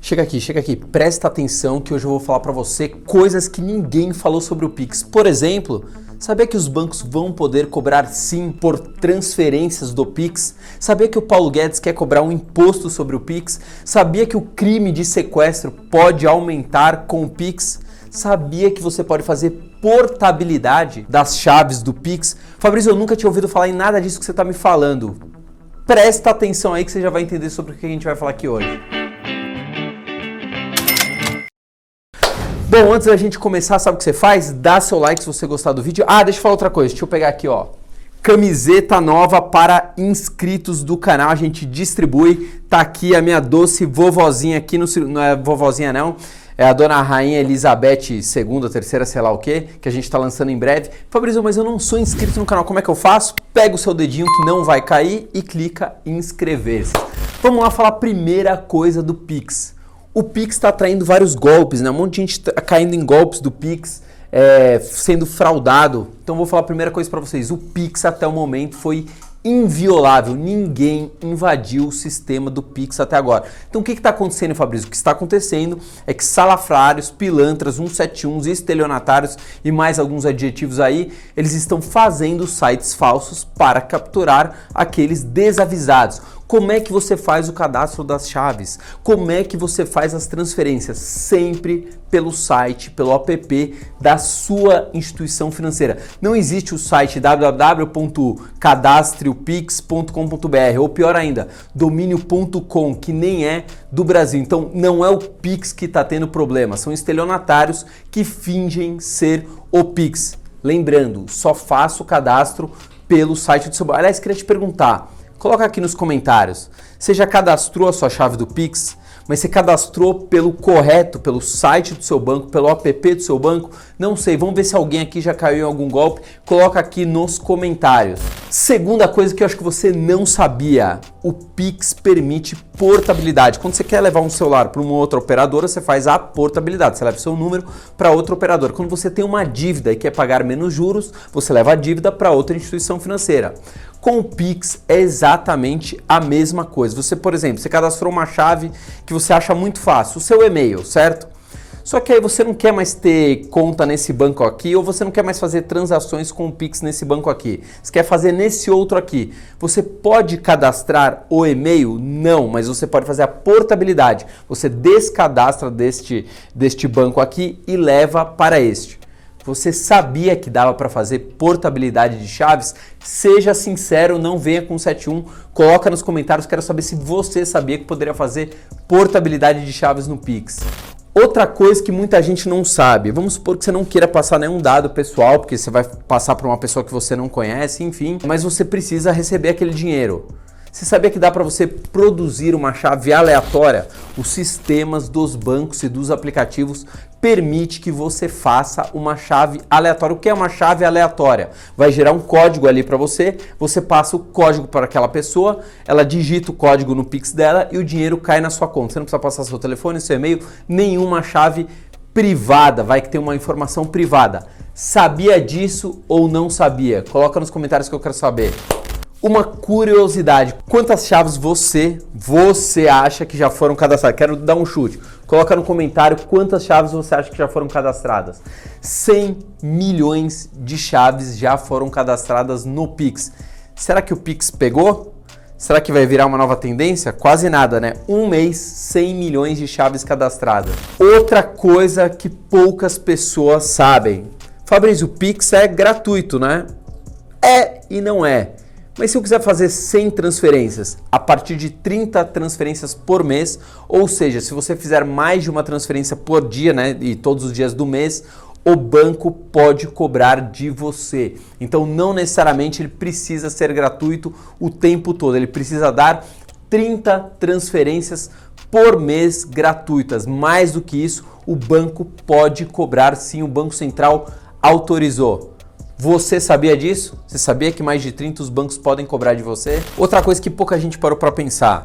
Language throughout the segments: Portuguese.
Chega aqui, chega aqui, presta atenção que hoje eu vou falar para você coisas que ninguém falou sobre o Pix. Por exemplo, sabia que os bancos vão poder cobrar sim por transferências do Pix? Sabia que o Paulo Guedes quer cobrar um imposto sobre o Pix? Sabia que o crime de sequestro pode aumentar com o Pix? Sabia que você pode fazer portabilidade das chaves do Pix? Fabrício, eu nunca tinha ouvido falar em nada disso que você está me falando. Presta atenção aí que você já vai entender sobre o que a gente vai falar aqui hoje. Bom, antes da gente começar, sabe o que você faz? Dá seu like se você gostar do vídeo. Ah, deixa eu falar outra coisa. Deixa eu pegar aqui, ó. Camiseta nova para inscritos do canal. A gente distribui. Tá aqui a minha doce vovozinha aqui no não é vovozinha não é a dona Rainha Elizabeth segunda, terceira, sei lá o que, que a gente está lançando em breve. Fabrício, mas eu não sou inscrito no canal, como é que eu faço? Pega o seu dedinho que não vai cair e clica em inscrever-se. Vamos lá falar a primeira coisa do Pix. O Pix está atraindo vários golpes, né? Um monte de gente tá caindo em golpes do Pix, é, sendo fraudado. Então vou falar a primeira coisa para vocês. O Pix até o momento foi inviolável. Ninguém invadiu o sistema do Pix até agora. Então o que está acontecendo, Fabrício? O que está acontecendo é que salafrários, pilantras, 171, estelionatários e mais alguns adjetivos aí, eles estão fazendo sites falsos para capturar aqueles desavisados. Como é que você faz o cadastro das chaves? Como é que você faz as transferências? Sempre pelo site, pelo app da sua instituição financeira. Não existe o site www.cadastreopix.com.br ou pior ainda, domínio.com, que nem é do Brasil. Então não é o Pix que está tendo problema, são estelionatários que fingem ser o Pix. Lembrando, só faça o cadastro pelo site do seu banco. Aliás, queria te perguntar, Coloca aqui nos comentários. Você já cadastrou a sua chave do Pix? Mas você cadastrou pelo correto, pelo site do seu banco, pelo app do seu banco? Não sei, vamos ver se alguém aqui já caiu em algum golpe. Coloca aqui nos comentários. Segunda coisa que eu acho que você não sabia: o Pix permite portabilidade. Quando você quer levar um celular para uma outra operadora, você faz a portabilidade. Você leva seu número para outra operadora. Quando você tem uma dívida e quer pagar menos juros, você leva a dívida para outra instituição financeira. Com o Pix é exatamente a mesma coisa. Você, por exemplo, você cadastrou uma chave que você acha muito fácil, o seu e-mail, certo? Só que aí você não quer mais ter conta nesse banco aqui ou você não quer mais fazer transações com o Pix nesse banco aqui. Você quer fazer nesse outro aqui. Você pode cadastrar o e-mail? Não, mas você pode fazer a portabilidade. Você descadastra deste, deste banco aqui e leva para este. Você sabia que dava para fazer portabilidade de chaves? Seja sincero, não venha com 71. Coloca nos comentários, quero saber se você sabia que poderia fazer portabilidade de chaves no Pix. Outra coisa que muita gente não sabe, vamos supor que você não queira passar nenhum dado pessoal, porque você vai passar para uma pessoa que você não conhece, enfim, mas você precisa receber aquele dinheiro. Você sabia que dá para você produzir uma chave aleatória? Os sistemas dos bancos e dos aplicativos permite que você faça uma chave aleatória. O que é uma chave aleatória? Vai gerar um código ali para você, você passa o código para aquela pessoa, ela digita o código no Pix dela e o dinheiro cai na sua conta. Você não precisa passar seu telefone, seu e-mail, nenhuma chave privada, vai que tem uma informação privada. Sabia disso ou não sabia? Coloca nos comentários que eu quero saber. Uma curiosidade, quantas chaves você, você acha que já foram cadastradas? Quero dar um chute. Coloca no comentário quantas chaves você acha que já foram cadastradas. 100 milhões de chaves já foram cadastradas no Pix. Será que o Pix pegou? Será que vai virar uma nova tendência? Quase nada, né? Um mês, 100 milhões de chaves cadastradas. Outra coisa que poucas pessoas sabem. Fabrício, o Pix é gratuito, né? É e não é. Mas se eu quiser fazer 100 transferências a partir de 30 transferências por mês, ou seja, se você fizer mais de uma transferência por dia, né, e todos os dias do mês, o banco pode cobrar de você. Então não necessariamente ele precisa ser gratuito o tempo todo, ele precisa dar 30 transferências por mês gratuitas. Mais do que isso, o banco pode cobrar sim, o Banco Central autorizou. Você sabia disso? Você sabia que mais de 30 os bancos podem cobrar de você? Outra coisa que pouca gente parou para pensar.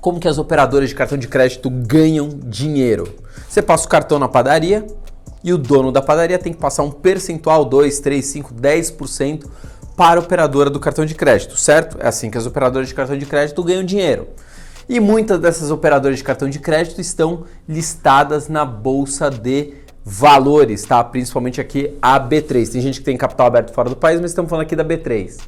Como que as operadoras de cartão de crédito ganham dinheiro? Você passa o cartão na padaria e o dono da padaria tem que passar um percentual 2, 3, 5, 10% para a operadora do cartão de crédito, certo? É assim que as operadoras de cartão de crédito ganham dinheiro. E muitas dessas operadoras de cartão de crédito estão listadas na bolsa de valores, tá? Principalmente aqui a B3. Tem gente que tem capital aberto fora do país, mas estamos falando aqui da B3.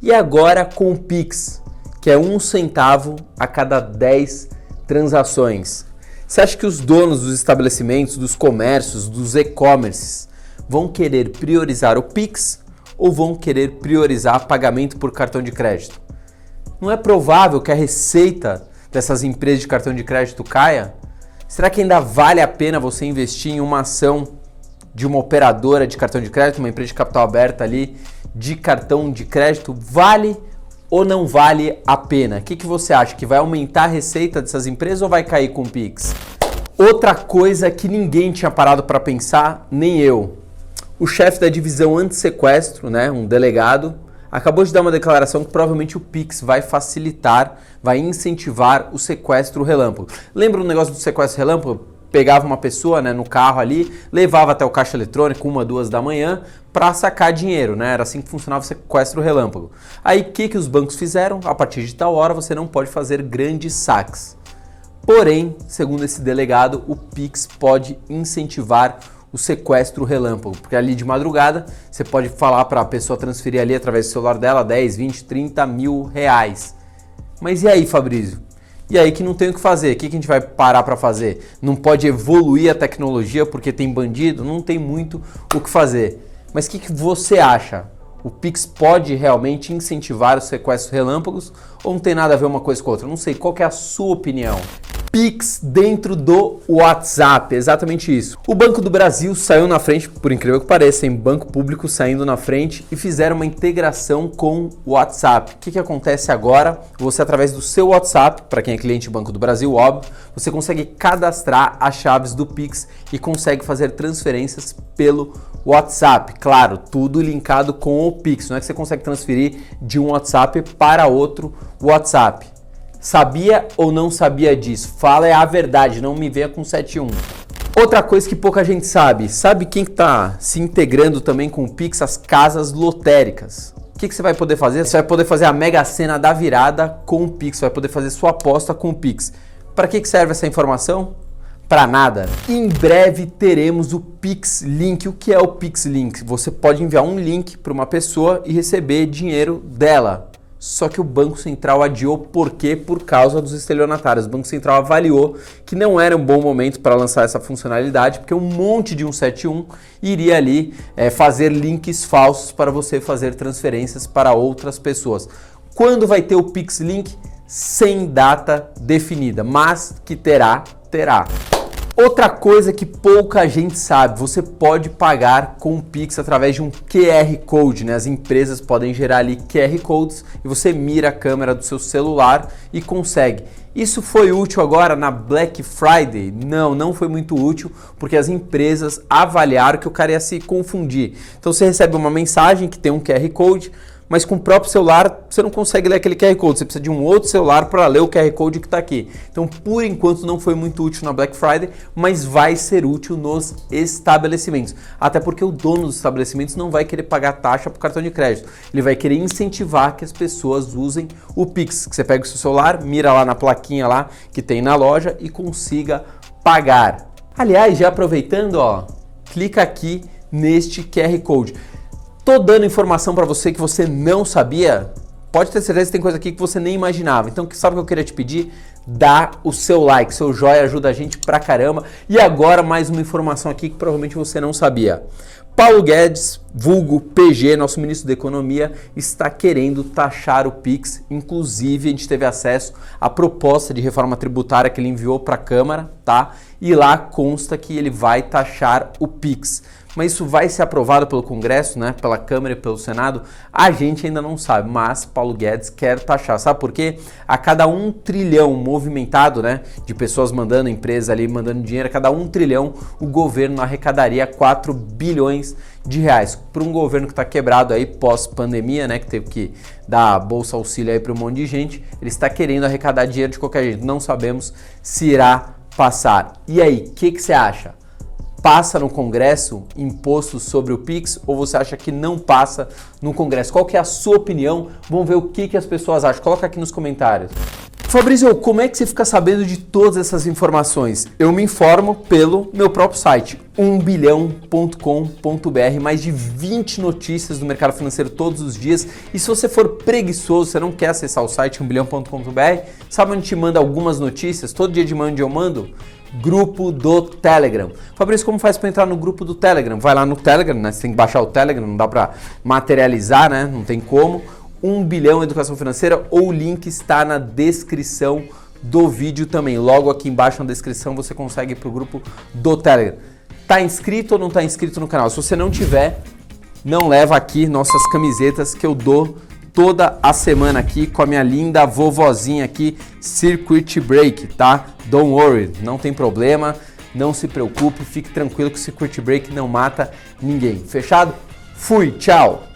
E agora com o Pix, que é um centavo a cada 10 transações. Você acha que os donos dos estabelecimentos, dos comércios, dos e-commerces vão querer priorizar o Pix ou vão querer priorizar pagamento por cartão de crédito? Não é provável que a receita dessas empresas de cartão de crédito caia? Será que ainda vale a pena você investir em uma ação de uma operadora de cartão de crédito, uma empresa de capital aberta ali de cartão de crédito? Vale ou não vale a pena? O que, que você acha? Que vai aumentar a receita dessas empresas ou vai cair com o Pix? Outra coisa que ninguém tinha parado para pensar, nem eu. O chefe da divisão anti-sequestro, né, um delegado, acabou de dar uma declaração que provavelmente o Pix vai facilitar, vai incentivar o sequestro relâmpago. Lembra o negócio do sequestro relâmpago? Pegava uma pessoa né, no carro ali, levava até o caixa eletrônico, uma, duas da manhã, para sacar dinheiro, né? Era assim que funcionava o sequestro relâmpago. Aí o que, que os bancos fizeram? A partir de tal hora você não pode fazer grandes saques. Porém, segundo esse delegado, o Pix pode incentivar o sequestro relâmpago, porque ali de madrugada você pode falar para a pessoa transferir ali através do celular dela 10, 20, 30 mil reais. Mas e aí, Fabrício? E aí que não tem o que fazer? O que, a gente vai parar para fazer? Não pode evoluir a tecnologia porque tem bandido? Não tem muito o que fazer. Mas o que, que você acha? O Pix pode realmente incentivar os sequestros relâmpagos ou não tem nada a ver uma coisa com outra? Não sei, qual é a sua opinião? Pix dentro do WhatsApp, exatamente isso. O Banco do Brasil saiu na frente, por incrível que pareça, em banco público saindo na frente e fizeram uma integração com o WhatsApp. O que, que acontece agora? Você, através do seu WhatsApp, para quem é cliente do Banco do Brasil, óbvio, você consegue cadastrar as chaves do Pix e consegue fazer transferências pelo WhatsApp. Claro, tudo linkado com o Pix. Não é que você consegue transferir de um WhatsApp para outro WhatsApp. Sabia ou não sabia disso? Fala é a verdade, não me venha com 71. Outra coisa que pouca gente sabe, sabe quem está se integrando também com o Pix? As casas lotéricas. O que, que, você vai poder fazer? Você vai poder fazer a mega cena da virada com o Pix, vai poder fazer sua aposta com o Pix. Para que, que serve essa informação? Para nada. Em breve teremos o Pix Link. O que é o Pix Link? Você pode enviar um link para uma pessoa e receber dinheiro dela. Só que o Banco Central adiou por quê? Por causa dos estelionatários. O Banco Central avaliou que não era um bom momento para lançar essa funcionalidade, porque um monte de 171 iria ali é, fazer links falsos para você fazer transferências para outras pessoas. Quando vai ter o Pix Link? Sem data definida, mas que terá, terá. Outra coisa que pouca gente sabe, você pode pagar com o Pix através de um QR Code, né? As empresas podem gerar ali QR Codes e você mira a câmera do seu celular e consegue. Isso foi útil agora na Black Friday? Não, não foi muito útil, porque as empresas avaliaram que o cara ia se confundir. Então você recebe uma mensagem que tem um QR Code, mas com o próprio celular você não consegue ler aquele QR Code, você precisa de um outro celular para ler o QR Code que está aqui. Então, por enquanto, não foi muito útil na Black Friday, mas vai ser útil nos estabelecimentos. Até porque o dono dos estabelecimentos não vai querer pagar taxa para o cartão de crédito, ele vai querer incentivar que as pessoas usem o Pix, que você pega o seu celular, mira lá na plaquinha lá que tem na loja e consiga pagar. Aliás, já aproveitando, ó, clica aqui neste QR Code. Tô dando informação para você que você não sabia? Pode ter certeza que tem coisa aqui que você nem imaginava. Então, sabe o que eu queria te pedir? Dá o seu like, seu joia ajuda a gente pra caramba. E agora mais uma informação aqui que provavelmente você não sabia. Paulo Guedes, vulgo PG, nosso ministro da Economia, está querendo taxar o Pix. Inclusive, a gente teve acesso à proposta de reforma tributária que ele enviou para a Câmara, tá? E lá consta que ele vai taxar o Pix mas isso vai ser aprovado pelo Congresso, né, pela Câmara e pelo Senado? A gente ainda não sabe, mas Paulo Guedes quer taxar. Sabe por quê? A cada um trilhão movimentado, né, de pessoas mandando empresa ali, mandando dinheiro, a cada um trilhão o governo arrecadaria 4 bilhões de reais. Para um governo que está quebrado aí pós-pandemia, né, que teve que dar bolsa auxílio aí para um monte de gente, ele está querendo arrecadar dinheiro de qualquer jeito. Não sabemos se irá passar. E aí, o que, que você acha? Passa no Congresso imposto sobre o Pix ou você acha que não passa no Congresso? Qual que é a sua opinião? Vamos ver o que, que as pessoas acham. Coloca aqui nos comentários. Fabrício, como é que você fica sabendo de todas essas informações? Eu me informo pelo meu próprio site, 1bilhão.com.br, mais de 20 notícias do mercado financeiro todos os dias. E se você for preguiçoso, você não quer acessar o site 1bilhão.com.br, sabe onde te manda algumas notícias? Todo dia de manhã eu mando? Grupo do Telegram. Fabrício, como faz para entrar no grupo do Telegram? Vai lá no Telegram, né? Você tem que baixar o Telegram, não dá para materializar, né? Não tem como 1 bilhão educação financeira ou o link está na descrição do vídeo também. Logo aqui embaixo na descrição você consegue ir para o grupo do Telegram. Tá inscrito ou não tá inscrito no canal? Se você não tiver, não leva aqui nossas camisetas que eu dou toda a semana aqui com a minha linda vovozinha aqui, Circuit Break, tá? Don't worry, não tem problema, não se preocupe, fique tranquilo que o Circuit Break não mata ninguém. Fechado? Fui, tchau!